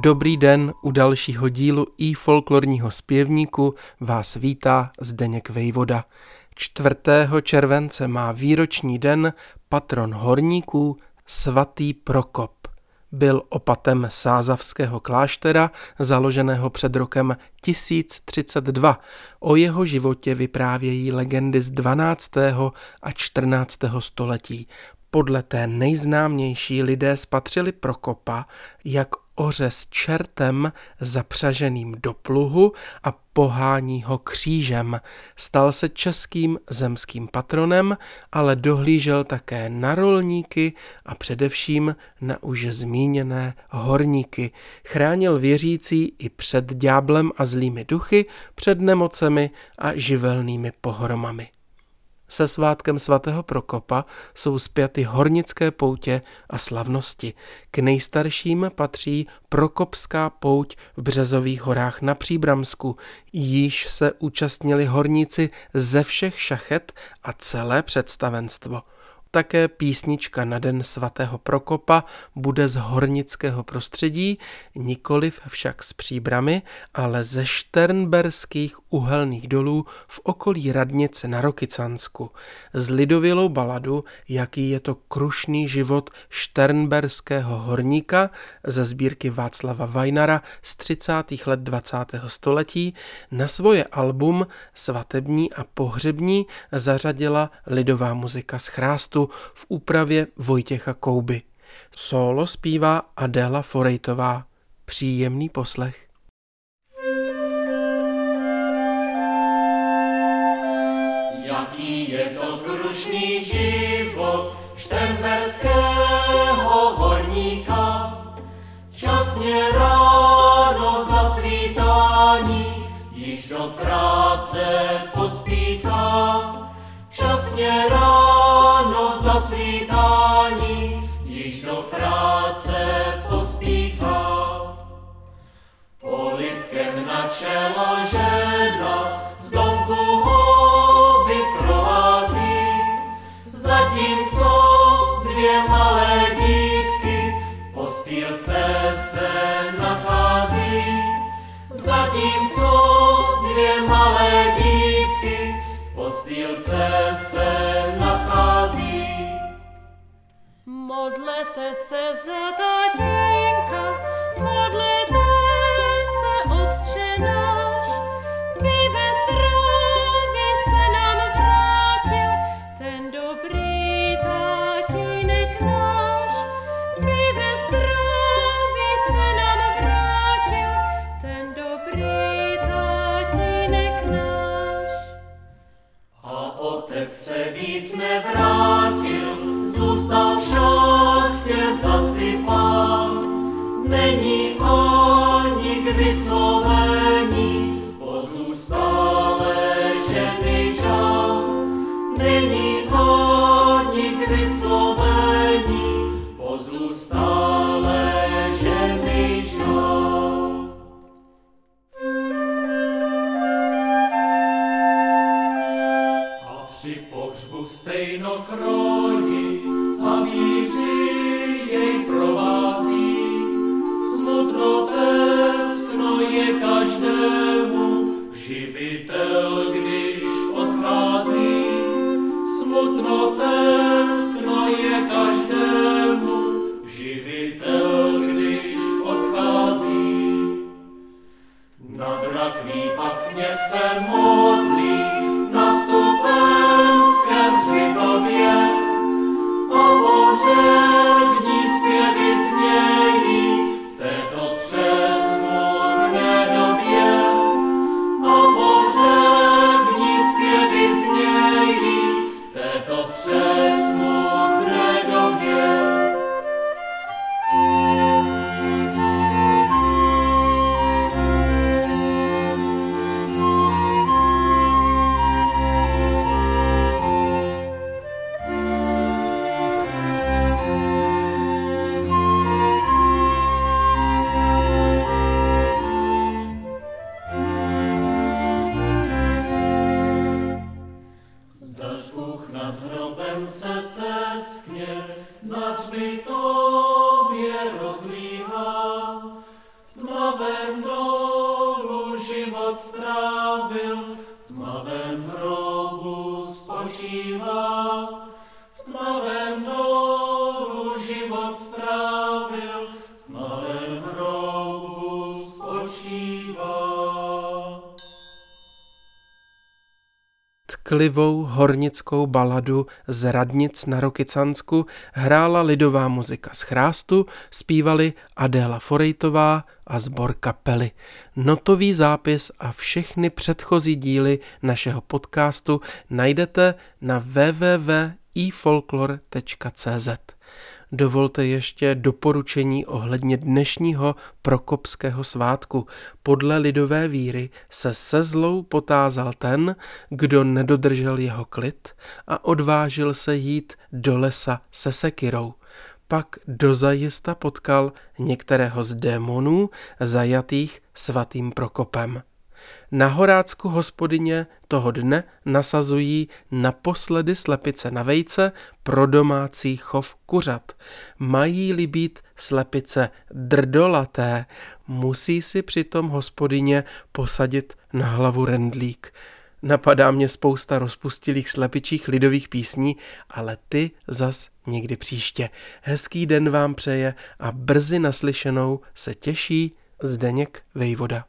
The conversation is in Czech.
Dobrý den, u dalšího dílu i folklorního zpěvníku vás vítá Zdeněk Vejvoda. 4. července má výroční den patron horníků svatý Prokop. Byl opatem Sázavského kláštera, založeného před rokem 1032. O jeho životě vyprávějí legendy z 12. a 14. století. Podle té nejznámější lidé spatřili Prokopa, jak oře s čertem zapřaženým do pluhu a pohání ho křížem. Stal se českým zemským patronem, ale dohlížel také na rolníky a především na už zmíněné horníky. Chránil věřící i před ďáblem a zlými duchy, před nemocemi a živelnými pohromami. Se svátkem svatého Prokopa jsou zpěty hornické poutě a slavnosti. K nejstarším patří Prokopská pouť v Březových horách na Příbramsku, již se účastnili horníci ze všech šachet a celé představenstvo. Také písnička na den svatého Prokopa bude z hornického prostředí, nikoliv však z příbramy, ale ze šternberských uhelných dolů v okolí radnice na Rokycansku. Z lidovělou baladu, jaký je to krušný život šternberského horníka ze sbírky Václava Vajnara z 30. let 20. století, na svoje album Svatební a pohřební zařadila lidová muzika z chrástu textu v úpravě Vojtěcha Kouby. Solo zpívá Adela Forejtová. Příjemný poslech. Jaký je to krušný život práce pospíchá. Politkem načela žena Modlete se za tatínka, modlete all tmavém dolu život strávil, v tmavém hrobu spočívá, v tmavém dolu život strávil, Tklivou hornickou baladu z Radnic na Rokycansku hrála lidová muzika z Chrástu, zpívali Adéla Forejtová a sbor kapely. Notový zápis a všechny předchozí díly našeho podcastu najdete na www.ifolklor.cz dovolte ještě doporučení ohledně dnešního prokopského svátku. Podle lidové víry se se zlou potázal ten, kdo nedodržel jeho klid a odvážil se jít do lesa se sekirou. Pak dozajista potkal některého z démonů zajatých svatým Prokopem. Na Horácku hospodyně toho dne nasazují naposledy slepice na vejce pro domácí chov kuřat. Mají-li být slepice drdolaté, musí si přitom hospodyně posadit na hlavu rendlík. Napadá mě spousta rozpustilých slepičích lidových písní, ale ty zas někdy příště. Hezký den vám přeje a brzy naslyšenou se těší Zdeněk Vejvoda.